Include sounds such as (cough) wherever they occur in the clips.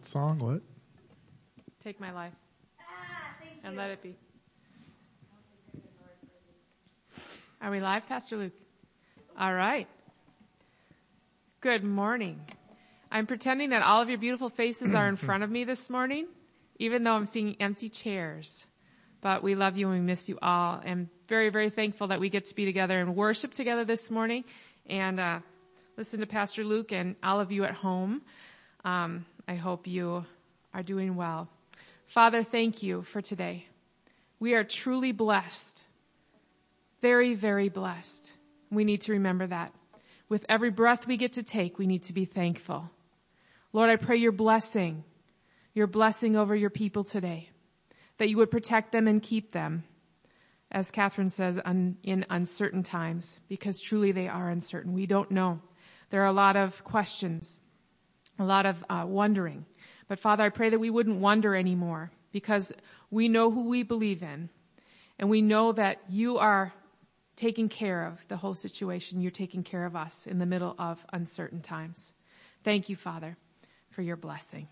What song? What? Take my life Ah, thank you. and let it be. Are we live, Pastor Luke? All right. Good morning. I'm pretending that all of your beautiful faces are in (laughs) front of me this morning, even though I'm seeing empty chairs. But we love you and we miss you all. I'm very, very thankful that we get to be together and worship together this morning and uh, listen to Pastor Luke and all of you at home. Um, I hope you are doing well. Father, thank you for today. We are truly blessed. Very, very blessed. We need to remember that. With every breath we get to take, we need to be thankful. Lord, I pray your blessing, your blessing over your people today, that you would protect them and keep them, as Catherine says, un, in uncertain times, because truly they are uncertain. We don't know. There are a lot of questions, a lot of uh, wondering. But Father, I pray that we wouldn't wonder anymore because we know who we believe in and we know that you are taking care of the whole situation. You're taking care of us in the middle of uncertain times. Thank you, Father, for your blessing.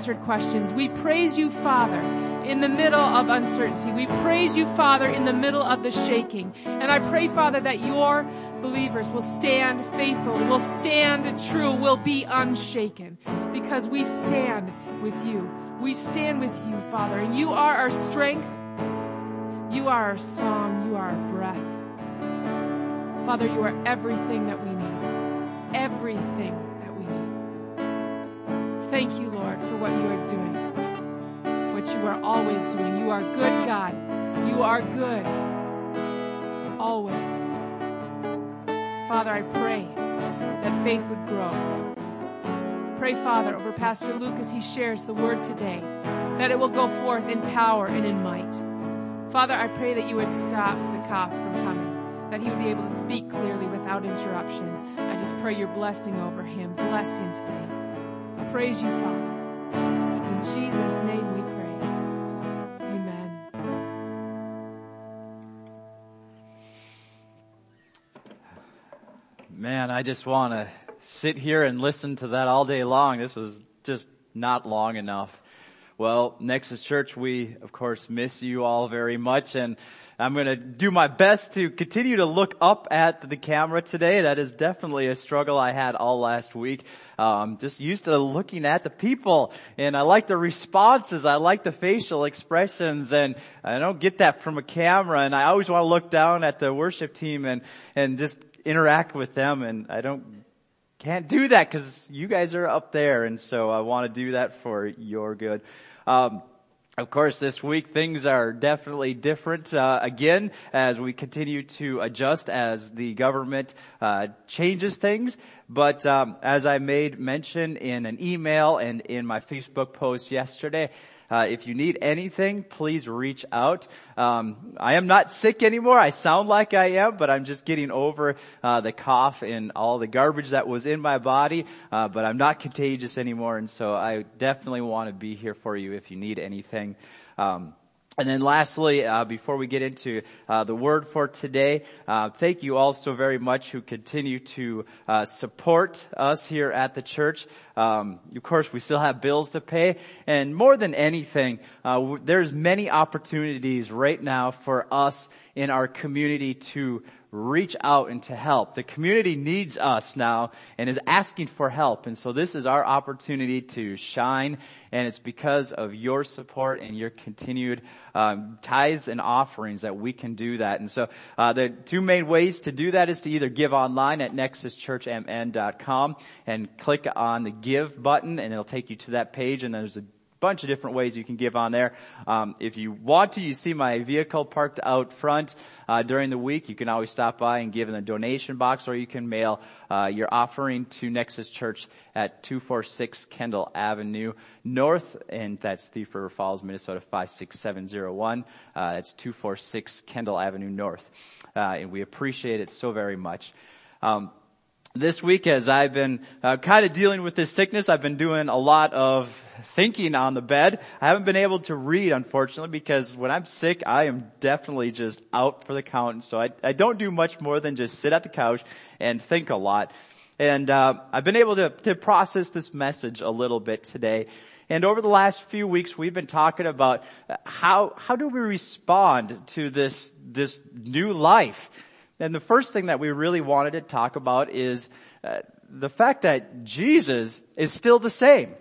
Unanswered questions. We praise you, Father, in the middle of uncertainty. We praise you, Father, in the middle of the shaking. And I pray, Father, that your believers will stand faithful, will stand true, will be unshaken because we stand with you. We stand with you, Father, and you are our strength. You are our song. You are our breath. Father, you are everything that we need. Everything. Thank you, Lord, for what you are doing, what you are always doing. You are good, God. You are good. Always. Father, I pray that faith would grow. pray, Father, over Pastor Luke as he shares the word today, that it will go forth in power and in might. Father, I pray that you would stop the cough from coming, that he would be able to speak clearly without interruption. I just pray your blessing over him. Bless him today. Praise you, Father. In Jesus' name we pray. Amen. Man, I just want to sit here and listen to that all day long. This was just not long enough. Well, Nexus Church, we of course miss you all very much and I'm going to do my best to continue to look up at the camera today. That is definitely a struggle I had all last week. Um, just used to looking at the people and I like the responses. I like the facial expressions and I don't get that from a camera and I always want to look down at the worship team and, and just interact with them and I don't can't do that because you guys are up there and so I want to do that for your good. Um, of course, this week things are definitely different uh, again as we continue to adjust as the government uh, changes things. But um, as I made mention in an email and in my Facebook post yesterday, uh, if you need anything, please reach out. Um, I am not sick anymore. I sound like I am, but I'm just getting over uh, the cough and all the garbage that was in my body. Uh, but I'm not contagious anymore, and so I definitely want to be here for you if you need anything. Um, and then lastly, uh, before we get into uh, the word for today, uh, thank you all so very much who continue to uh, support us here at the church. Um, of course, we still have bills to pay, and more than anything, uh, there's many opportunities right now for us in our community to reach out and to help. The community needs us now and is asking for help. And so this is our opportunity to shine. And it's because of your support and your continued um, tithes and offerings that we can do that. And so uh, the two main ways to do that is to either give online at nexuschurchmn.com and click on the give button and it'll take you to that page and there's a bunch of different ways you can give on there. Um, if you want to, you see my vehicle parked out front uh, during the week. You can always stop by and give in the donation box, or you can mail uh, your offering to Nexus Church at 246 Kendall Avenue North, and that's Thief River Falls, Minnesota 56701. Uh, that's 246 Kendall Avenue North, uh, and we appreciate it so very much. Um, this week as I've been uh, kind of dealing with this sickness, I've been doing a lot of thinking on the bed. I haven't been able to read, unfortunately, because when I'm sick, I am definitely just out for the count. So I, I don't do much more than just sit at the couch and think a lot. And uh, I've been able to, to process this message a little bit today. And over the last few weeks, we've been talking about how how do we respond to this this new life and the first thing that we really wanted to talk about is uh, the fact that Jesus is still the same.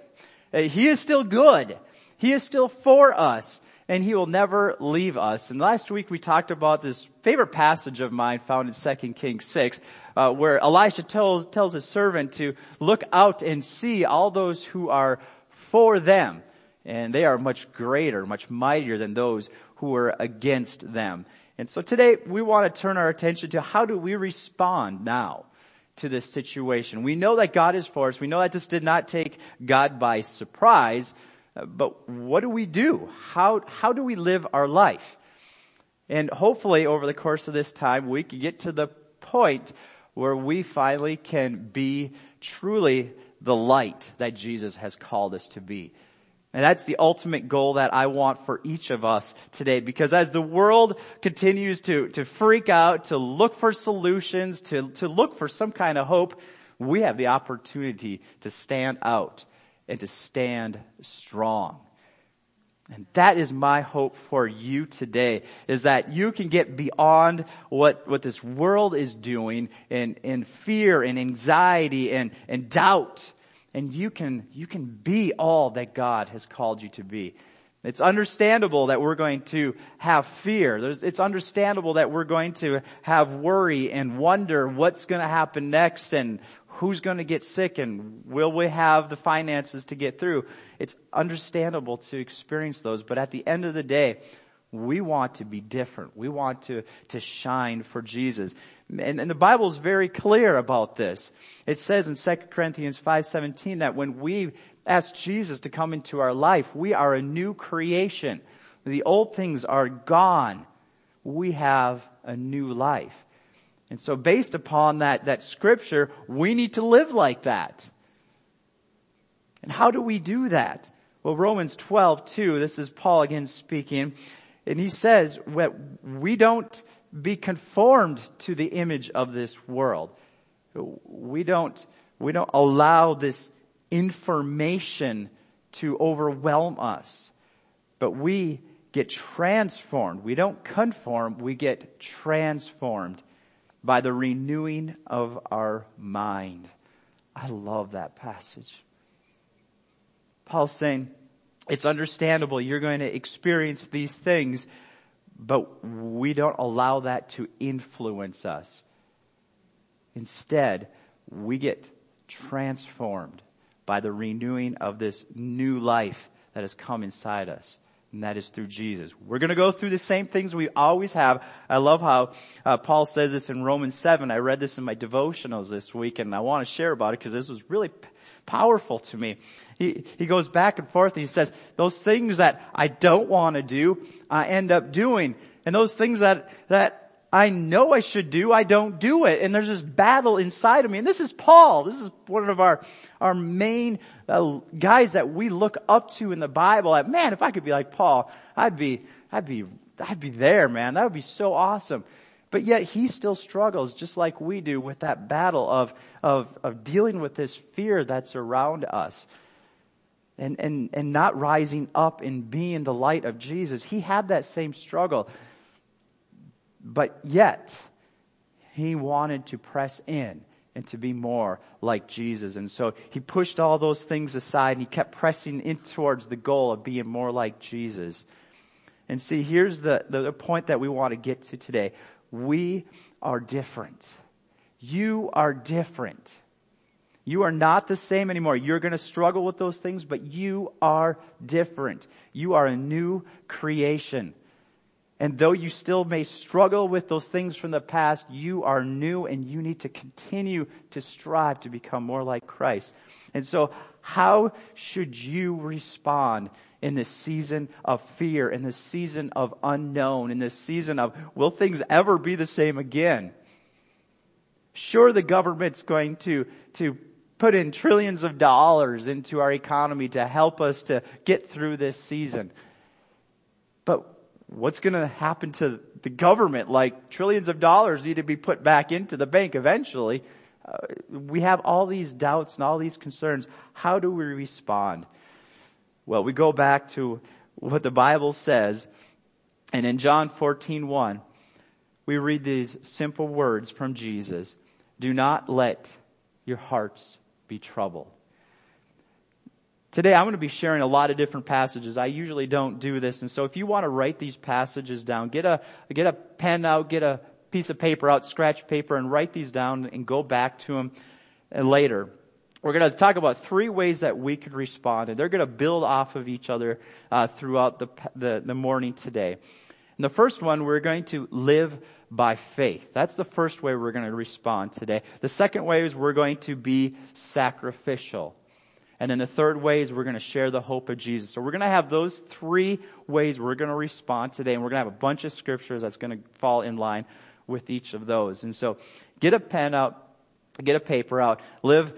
Uh, he is still good. He is still for us and he will never leave us. And last week we talked about this favorite passage of mine found in 2 Kings 6, uh, where Elisha tells, tells his servant to look out and see all those who are for them. And they are much greater, much mightier than those who are against them. And so today we want to turn our attention to how do we respond now to this situation. We know that God is for us. We know that this did not take God by surprise. But what do we do? How, how do we live our life? And hopefully over the course of this time, we can get to the point where we finally can be truly the light that Jesus has called us to be. And that's the ultimate goal that I want for each of us today because as the world continues to, to freak out, to look for solutions, to, to look for some kind of hope, we have the opportunity to stand out and to stand strong. And that is my hope for you today, is that you can get beyond what, what this world is doing in, in fear and anxiety and, and doubt and you can, you can be all that God has called you to be. It's understandable that we're going to have fear. There's, it's understandable that we're going to have worry and wonder what's going to happen next and who's going to get sick and will we have the finances to get through. It's understandable to experience those, but at the end of the day, We want to be different. We want to, to shine for Jesus. And, and the Bible is very clear about this. It says in 2 Corinthians 5.17 that when we ask Jesus to come into our life, we are a new creation. The old things are gone. We have a new life. And so based upon that, that scripture, we need to live like that. And how do we do that? Well, Romans 12, 2, this is Paul again speaking, and he says we don't be conformed to the image of this world. We don't, we don't allow this information to overwhelm us, but we get transformed. We don't conform, we get transformed by the renewing of our mind. I love that passage. Paul's saying, it's understandable you're going to experience these things, but we don't allow that to influence us. Instead, we get transformed by the renewing of this new life that has come inside us. And that is through Jesus. We're gonna go through the same things we always have. I love how uh, Paul says this in Romans 7. I read this in my devotionals this week and I want to share about it because this was really p- powerful to me. He, he goes back and forth and he says, those things that I don't want to do, I end up doing. And those things that, that I know I should do, I don't do it. And there's this battle inside of me. And this is Paul. This is one of our, our main uh, guys that we look up to in the Bible. That man, if I could be like Paul, I'd be, I'd be, I'd be there, man. That would be so awesome. But yet he still struggles just like we do with that battle of, of, of dealing with this fear that's around us. And, and, and not rising up and being the light of Jesus. He had that same struggle. But yet, he wanted to press in and to be more like Jesus. And so he pushed all those things aside and he kept pressing in towards the goal of being more like Jesus. And see, here's the, the point that we want to get to today. We are different. You are different. You are not the same anymore. You're going to struggle with those things, but you are different. You are a new creation. And though you still may struggle with those things from the past, you are new and you need to continue to strive to become more like Christ. And so how should you respond in this season of fear, in this season of unknown, in this season of will things ever be the same again? Sure, the government's going to, to put in trillions of dollars into our economy to help us to get through this season. But what's going to happen to the government? Like trillions of dollars need to be put back into the bank eventually. Uh, we have all these doubts and all these concerns. How do we respond? Well, we go back to what the Bible says, and in John 14, 1, we read these simple words from Jesus. Do not let your hearts be troubled. Today I'm going to be sharing a lot of different passages. I usually don't do this. And so if you want to write these passages down, get a, get a pen out, get a piece of paper out, scratch paper and write these down and go back to them later. We're going to talk about three ways that we could respond and they're going to build off of each other uh, throughout the, the, the morning today. And the first one, we're going to live by faith. That's the first way we're going to respond today. The second way is we're going to be sacrificial. And then the third way is we're going to share the hope of Jesus. So we're going to have those three ways we're going to respond today, and we're going to have a bunch of scriptures that's going to fall in line with each of those. And so get a pen out, get a paper out, live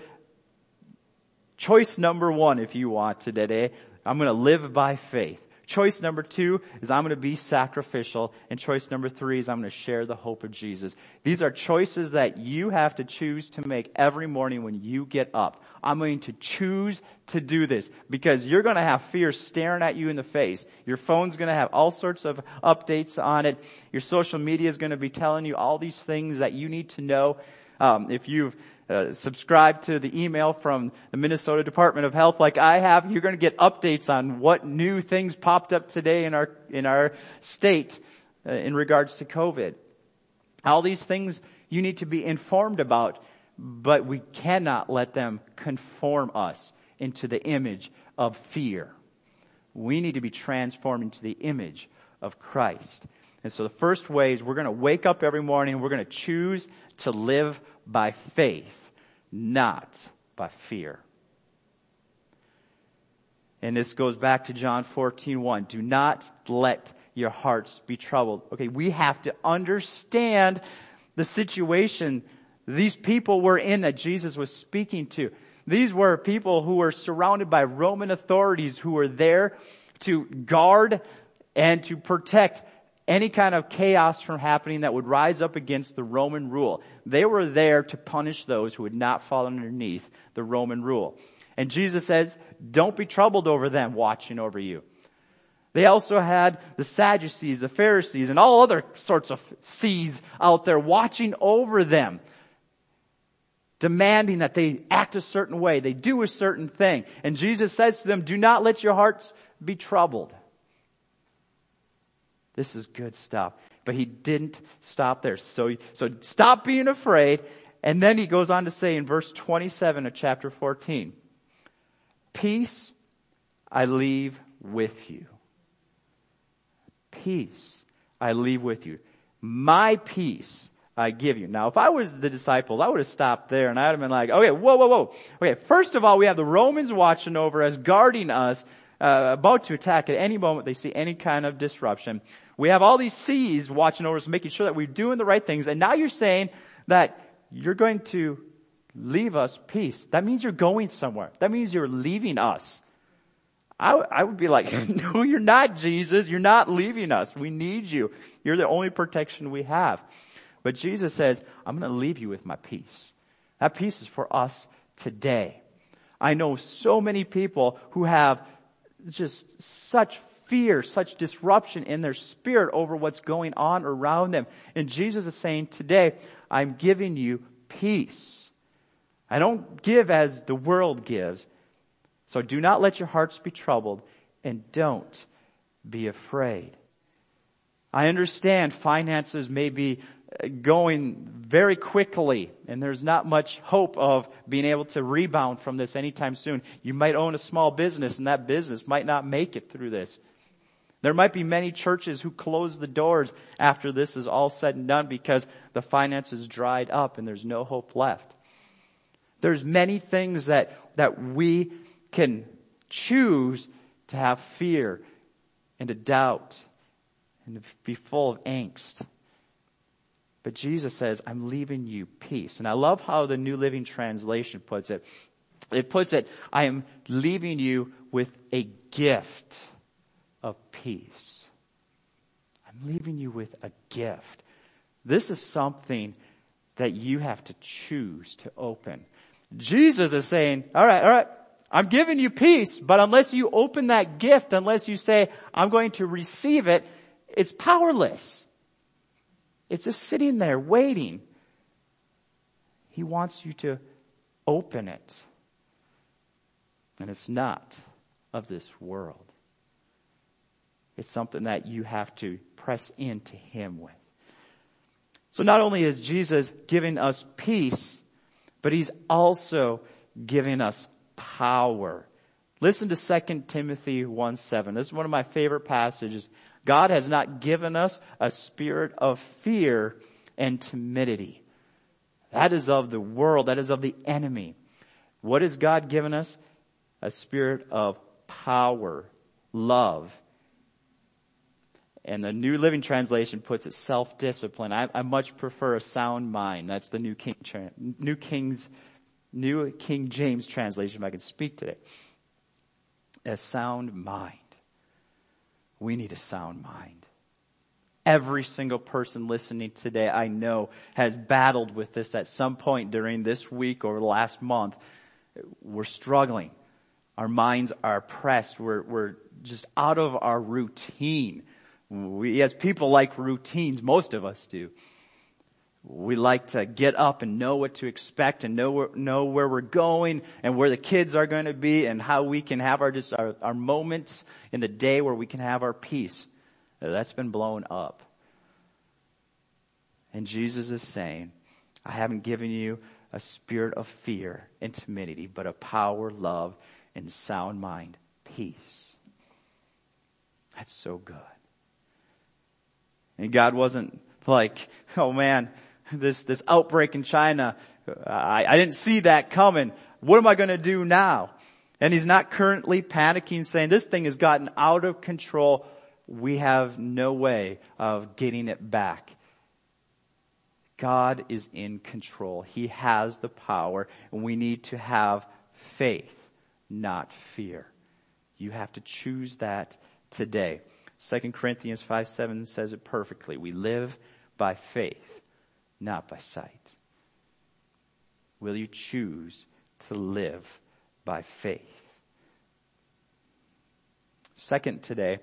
choice number one if you want today. I'm going to live by faith. Choice number two is I'm going to be sacrificial. And choice number three is I'm going to share the hope of Jesus. These are choices that you have to choose to make every morning when you get up. I'm going to choose to do this because you're going to have fear staring at you in the face. Your phone's going to have all sorts of updates on it. Your social media is going to be telling you all these things that you need to know. Um, if you've uh, subscribe to the email from the Minnesota Department of Health like I have, you're going to get updates on what new things popped up today in our, in our state uh, in regards to COVID. All these things you need to be informed about, but we cannot let them conform us into the image of fear. We need to be transformed into the image of Christ. And so the first way is we're going to wake up every morning we're going to choose to live by faith, not by fear. And this goes back to John 14, 1. Do not let your hearts be troubled. Okay, we have to understand the situation these people were in that Jesus was speaking to. These were people who were surrounded by Roman authorities who were there to guard and to protect any kind of chaos from happening that would rise up against the Roman rule. They were there to punish those who would not fall underneath the Roman rule. And Jesus says, don't be troubled over them watching over you. They also had the Sadducees, the Pharisees, and all other sorts of C's out there watching over them, demanding that they act a certain way, they do a certain thing. And Jesus says to them, do not let your hearts be troubled. This is good stuff. But he didn't stop there. So, so stop being afraid. And then he goes on to say in verse 27 of chapter 14, peace I leave with you. Peace I leave with you. My peace I give you. Now, if I was the disciples, I would have stopped there and I'd have been like, okay, whoa, whoa, whoa. Okay, first of all, we have the Romans watching over us, guarding us, uh, about to attack at any moment they see any kind of disruption. We have all these C's watching over us, making sure that we're doing the right things. And now you're saying that you're going to leave us peace. That means you're going somewhere. That means you're leaving us. I, I would be like, (laughs) no, you're not Jesus. You're not leaving us. We need you. You're the only protection we have. But Jesus says, I'm going to leave you with my peace. That peace is for us today. I know so many people who have just such fear, such disruption in their spirit over what's going on around them. And Jesus is saying today, I'm giving you peace. I don't give as the world gives. So do not let your hearts be troubled and don't be afraid. I understand finances may be going very quickly and there's not much hope of being able to rebound from this anytime soon. You might own a small business and that business might not make it through this. There might be many churches who close the doors after this is all said and done because the finances dried up and there's no hope left. There's many things that, that we can choose to have fear and to doubt and to be full of angst. But Jesus says, I'm leaving you peace. And I love how the New Living Translation puts it. It puts it, I am leaving you with a gift of peace. I'm leaving you with a gift. This is something that you have to choose to open. Jesus is saying, alright, alright, I'm giving you peace, but unless you open that gift, unless you say, I'm going to receive it, it's powerless. It's just sitting there waiting. He wants you to open it. And it's not of this world. It's something that you have to press into Him with. So not only is Jesus giving us peace, but He's also giving us power. Listen to 2 Timothy 1 7. This is one of my favorite passages. God has not given us a spirit of fear and timidity. That is of the world. That is of the enemy. What has God given us? A spirit of power, love, and the New Living Translation puts it self-discipline. I, I much prefer a sound mind. That's the New King, New King's New King James translation, if I can speak today. A sound mind. We need a sound mind. Every single person listening today, I know, has battled with this at some point during this week or last month. We're struggling. Our minds are pressed. We're, we're just out of our routine. We, as people like routines, most of us do. We like to get up and know what to expect and know, know where we're going and where the kids are going to be and how we can have our, just our, our moments in the day where we can have our peace. That's been blown up. And Jesus is saying, I haven't given you a spirit of fear and timidity, but a power, love, and sound mind, peace. That's so good. And God wasn't like, oh man, this, this outbreak in China, uh, I, I didn't see that coming. What am I going to do now? And he's not currently panicking saying this thing has gotten out of control. We have no way of getting it back. God is in control. He has the power and we need to have faith, not fear. You have to choose that today. 2 Corinthians 5 7 says it perfectly. We live by faith, not by sight. Will you choose to live by faith? Second today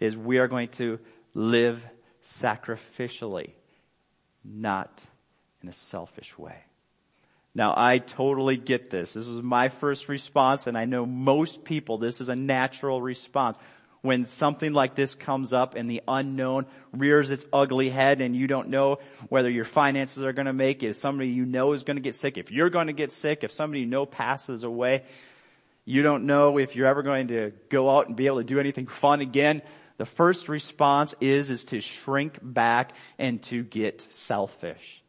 is we are going to live sacrificially, not in a selfish way. Now I totally get this. This is my first response and I know most people, this is a natural response. When something like this comes up and the unknown rears its ugly head and you don't know whether your finances are going to make it, if somebody you know is going to get sick, if you're going to get sick, if somebody you know passes away, you don't know if you're ever going to go out and be able to do anything fun again. The first response is, is to shrink back and to get selfish.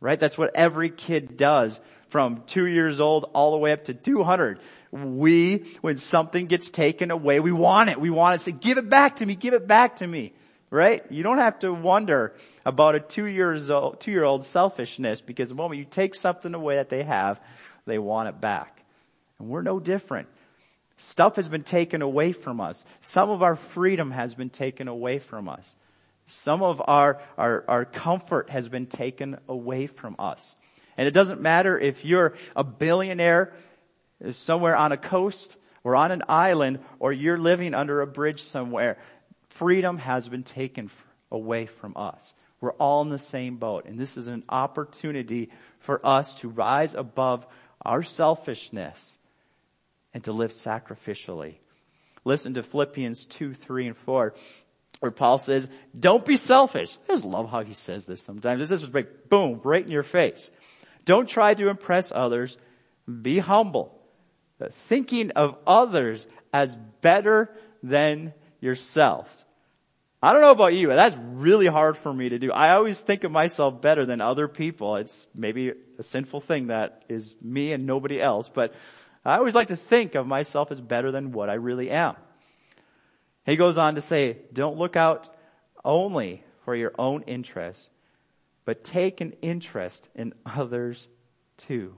Right? That's what every kid does from two years old all the way up to 200. We, when something gets taken away, we want it. We want to say, give it back to me, give it back to me. Right? You don't have to wonder about a two years old, two year old selfishness because the moment you take something away that they have, they want it back. And we're no different. Stuff has been taken away from us. Some of our freedom has been taken away from us. Some of our, our, our comfort has been taken away from us. And it doesn't matter if you're a billionaire somewhere on a coast or on an island or you're living under a bridge somewhere. Freedom has been taken away from us. We're all in the same boat. And this is an opportunity for us to rise above our selfishness and to live sacrificially. Listen to Philippians 2, 3, and 4 where Paul says, don't be selfish. I just love how he says this sometimes. This is like, boom, right in your face. Don't try to impress others. Be humble. Thinking of others as better than yourselves. I don't know about you, but that's really hard for me to do. I always think of myself better than other people. It's maybe a sinful thing that is me and nobody else, but I always like to think of myself as better than what I really am. He goes on to say, don't look out only for your own interest, but take an interest in others too.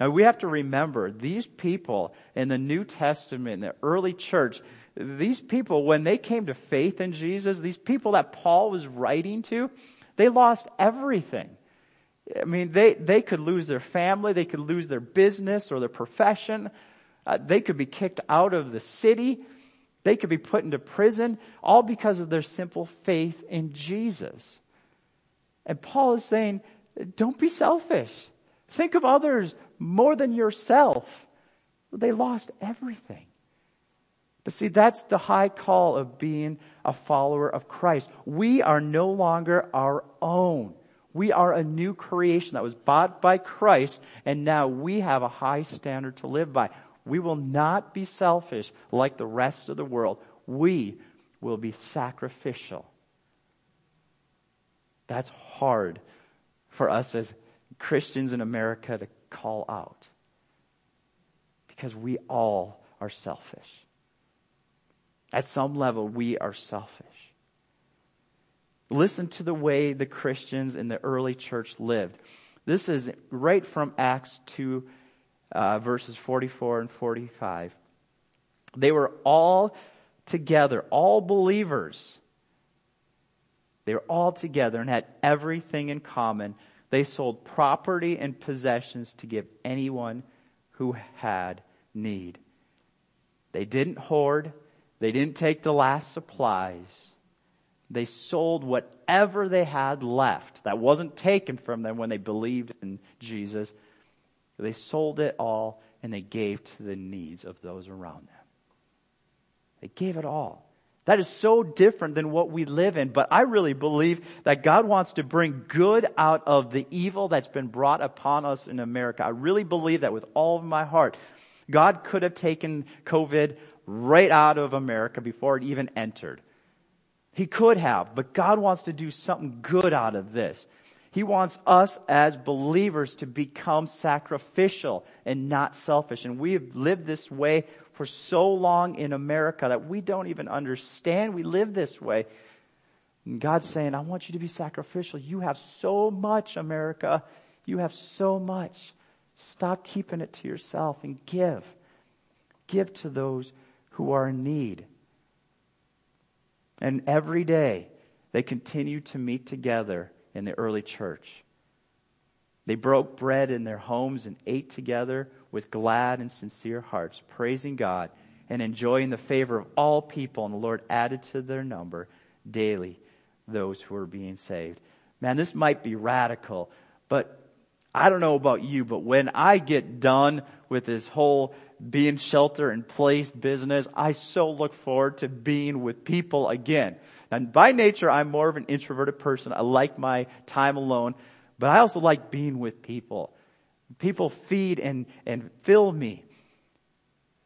Now we have to remember these people in the New Testament, in the early church, these people, when they came to faith in Jesus, these people that Paul was writing to, they lost everything. I mean, they, they could lose their family, they could lose their business or their profession. Uh, they could be kicked out of the city. They could be put into prison, all because of their simple faith in Jesus. And Paul is saying, don't be selfish. Think of others more than yourself. They lost everything. But see, that's the high call of being a follower of Christ. We are no longer our own. We are a new creation that was bought by Christ, and now we have a high standard to live by. We will not be selfish like the rest of the world. We will be sacrificial. That's hard for us as Christians in America to call out. Because we all are selfish. At some level, we are selfish. Listen to the way the Christians in the early church lived. This is right from Acts 2 uh, verses 44 and 45. They were all together, all believers. They were all together and had everything in common. They sold property and possessions to give anyone who had need. They didn't hoard. They didn't take the last supplies. They sold whatever they had left that wasn't taken from them when they believed in Jesus they sold it all and they gave to the needs of those around them. They gave it all. That is so different than what we live in, but I really believe that God wants to bring good out of the evil that's been brought upon us in America. I really believe that with all of my heart. God could have taken COVID right out of America before it even entered. He could have, but God wants to do something good out of this. He wants us as believers to become sacrificial and not selfish. And we have lived this way for so long in America that we don't even understand we live this way. And God's saying, I want you to be sacrificial. You have so much, America. You have so much. Stop keeping it to yourself and give. Give to those who are in need. And every day they continue to meet together in the early church. They broke bread in their homes and ate together with glad and sincere hearts, praising God and enjoying the favor of all people. And the Lord added to their number daily those who were being saved. Man, this might be radical, but I don't know about you, but when I get done with this whole being shelter and place business, I so look forward to being with people again. And by nature, I'm more of an introverted person. I like my time alone, but I also like being with people. People feed and, and fill me.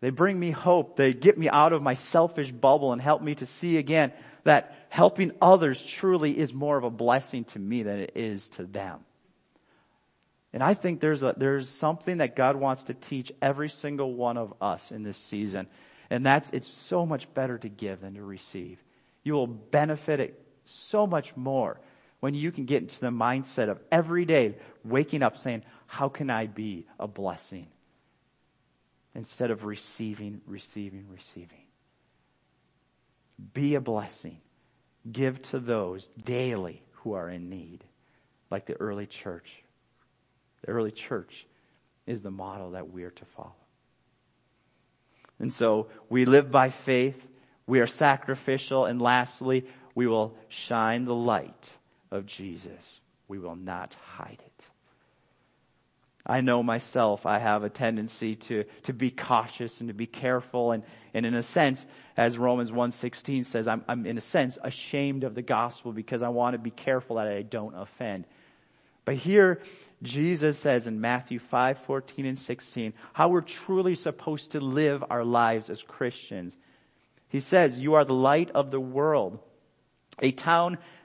They bring me hope. They get me out of my selfish bubble and help me to see again that helping others truly is more of a blessing to me than it is to them. And I think there's a, there's something that God wants to teach every single one of us in this season. And that's, it's so much better to give than to receive. You will benefit it so much more when you can get into the mindset of every day waking up saying, how can I be a blessing? Instead of receiving, receiving, receiving. Be a blessing. Give to those daily who are in need, like the early church. The early church is the model that we are to follow. And so we live by faith we are sacrificial. And lastly, we will shine the light of Jesus. We will not hide it. I know myself, I have a tendency to, to be cautious and to be careful and, and in a sense, as Romans 1.16 says, I'm, I'm in a sense ashamed of the gospel because I want to be careful that I don't offend. But here, Jesus says in Matthew 5, 14 and 16, how we're truly supposed to live our lives as Christians. He says, you are the light of the world. A town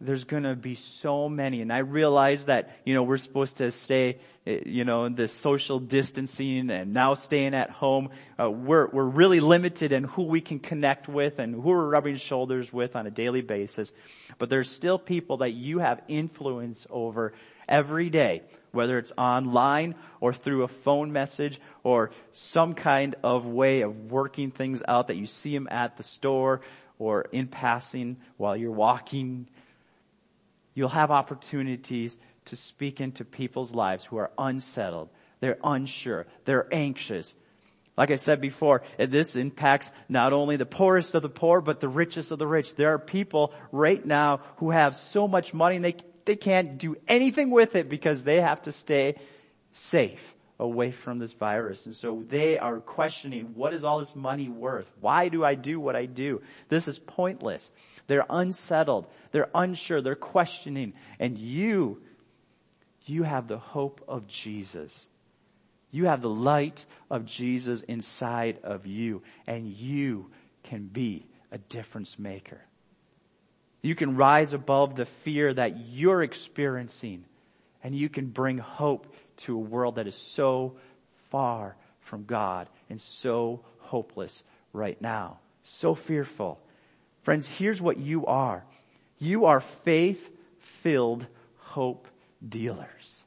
there's to be so many. And I realize that, you know, we're supposed to stay, eh, you know, in this social distancing and now staying at home. Uh, we're, we're really limited in who we can connect with and who we're rubbing shoulders with on a daily basis. But there's still people that you have influence over every day, whether it's online or through a phone message or some kind of way of working things out that you see them at the store or in passing while you're walking You'll have opportunities to speak into people's lives who are unsettled. They're unsure. They're anxious. Like I said before, eh, this impacts not only the poorest of the poor, but the richest of the rich. There are people right now who have so much money and they, they can't do anything with it because they have to stay safe away from this virus. And so they are questioning, what is all this money worth? Why do I do what I do? This is pointless. They're unsettled. They're unsure. They're questioning. And you, you have the hope of Jesus. You have the light of Jesus inside of you and you can be a difference maker. You can rise above the fear that you're experiencing and you can bring hope to a world that is so far from God and so hopeless right now. So fearful. Friends, here's what you are. You are faith filled hope dealers.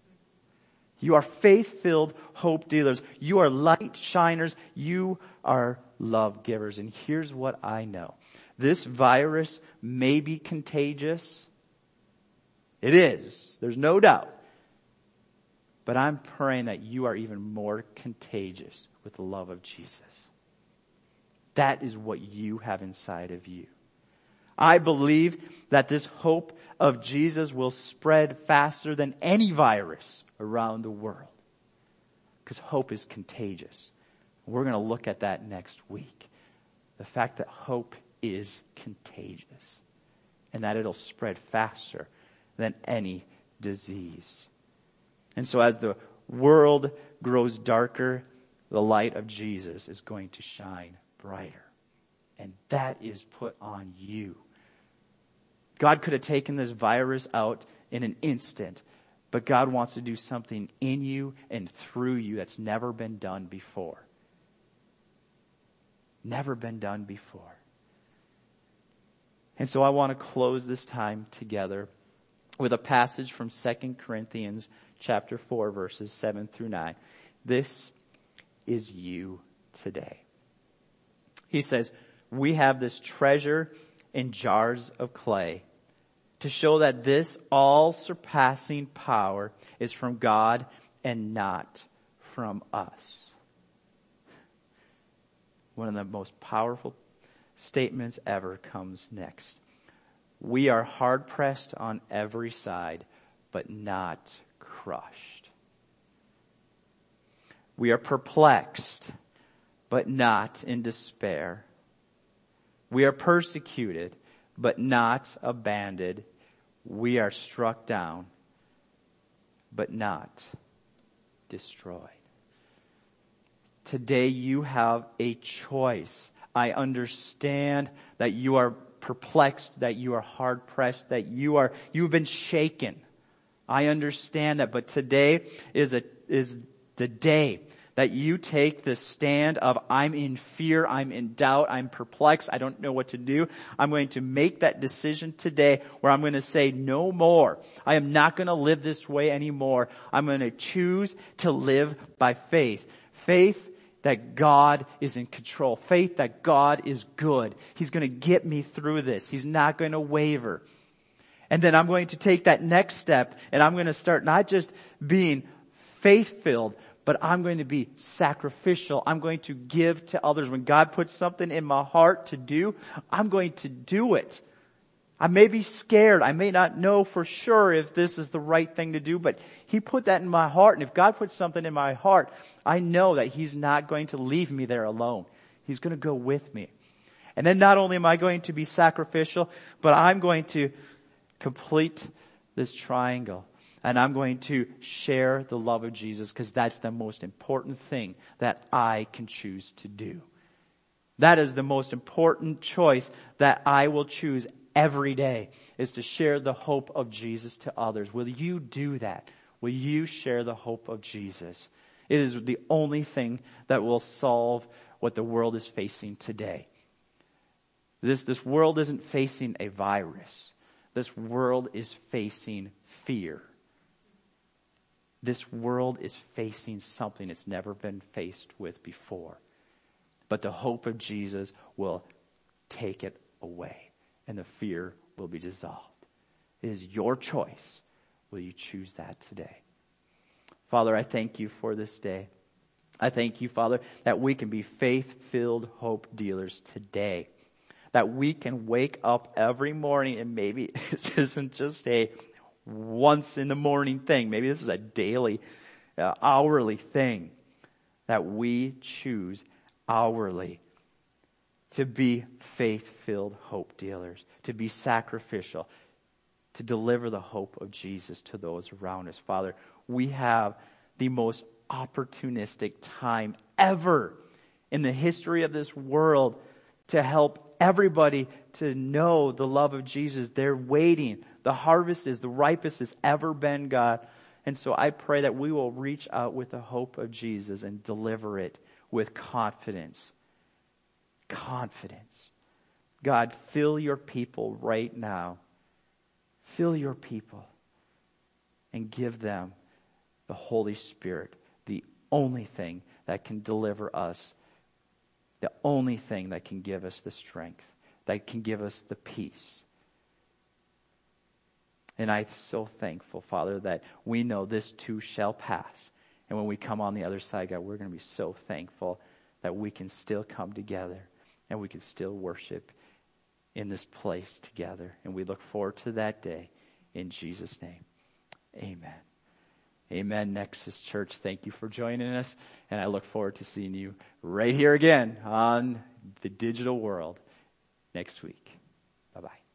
You are faith filled hope dealers. You are light shiners. You are love givers. And here's what I know. This virus may be contagious. It is. There's no doubt. But I'm praying that you are even more contagious with the love of Jesus. That is what you have inside of you. I believe that this hope of Jesus will spread faster than any virus around the world. Because hope is contagious. We're going to look at that next week. The fact that hope is contagious and that it'll spread faster than any disease. And so as the world grows darker, the light of Jesus is going to shine brighter. And that is put on you. God could have taken this virus out in an instant, but God wants to do something in you and through you that's never been done before. Never been done before. And so I want to close this time together with a passage from 2 Corinthians chapter 4 verses 7 through 9. This is you today. He says, we have this treasure in jars of clay to show that this all surpassing power is from God and not from us. One of the most powerful statements ever comes next. We are hard pressed on every side, but not crushed. We are perplexed, but not in despair. We are persecuted, but not abandoned. We are struck down, but not destroyed. Today you have a choice. I understand that you are perplexed, that you are hard pressed, that you are, you've been shaken. I understand that, but today is a, is the day that you take the stand of I'm in fear, I'm in doubt, I'm perplexed, I don't know what to do. I'm going to make that decision today where I'm going to say no more. I am not going to live this way anymore. I'm going to choose to live by faith. Faith that God is in control. Faith that God is good. He's going to get me through this. He's not going to waver. And then I'm going to take that next step and I'm going to start not just being faith filled, but I'm going to be sacrificial. I'm going to give to others. When God puts something in my heart to do, I'm going to do it. I may be scared. I may not know for sure if this is the right thing to do, but He put that in my heart. And if God puts something in my heart, I know that He's not going to leave me there alone. He's going to go with me. And then not only am I going to be sacrificial, but I'm going to complete this triangle. And I'm going to share the love of Jesus because that's the most important thing that I can choose to do. That is the most important choice that I will choose every day is to share the hope of Jesus to others. Will you do that? Will you share the hope of Jesus? It is the only thing that will solve what the world is facing today. This, this world isn't facing a virus. This world is facing fear. This world is facing something it's never been faced with before. But the hope of Jesus will take it away and the fear will be dissolved. It is your choice. Will you choose that today? Father, I thank you for this day. I thank you, Father, that we can be faith filled hope dealers today. That we can wake up every morning and maybe (laughs) this isn't just a once in the morning thing. Maybe this is a daily, uh, hourly thing that we choose hourly to be faith filled hope dealers, to be sacrificial, to deliver the hope of Jesus to those around us. Father, we have the most opportunistic time ever in the history of this world to help everybody to know the love of Jesus. They're waiting. The harvest is the ripest it's ever been, God. And so I pray that we will reach out with the hope of Jesus and deliver it with confidence confidence. God, fill your people right now. Fill your people and give them the Holy Spirit, the only thing that can deliver us, the only thing that can give us the strength, that can give us the peace. And I'm so thankful, Father, that we know this too shall pass. And when we come on the other side, God, we're going to be so thankful that we can still come together and we can still worship in this place together. And we look forward to that day in Jesus' name. Amen. Amen, Nexus Church. Thank you for joining us. And I look forward to seeing you right here again on the digital world next week. Bye bye.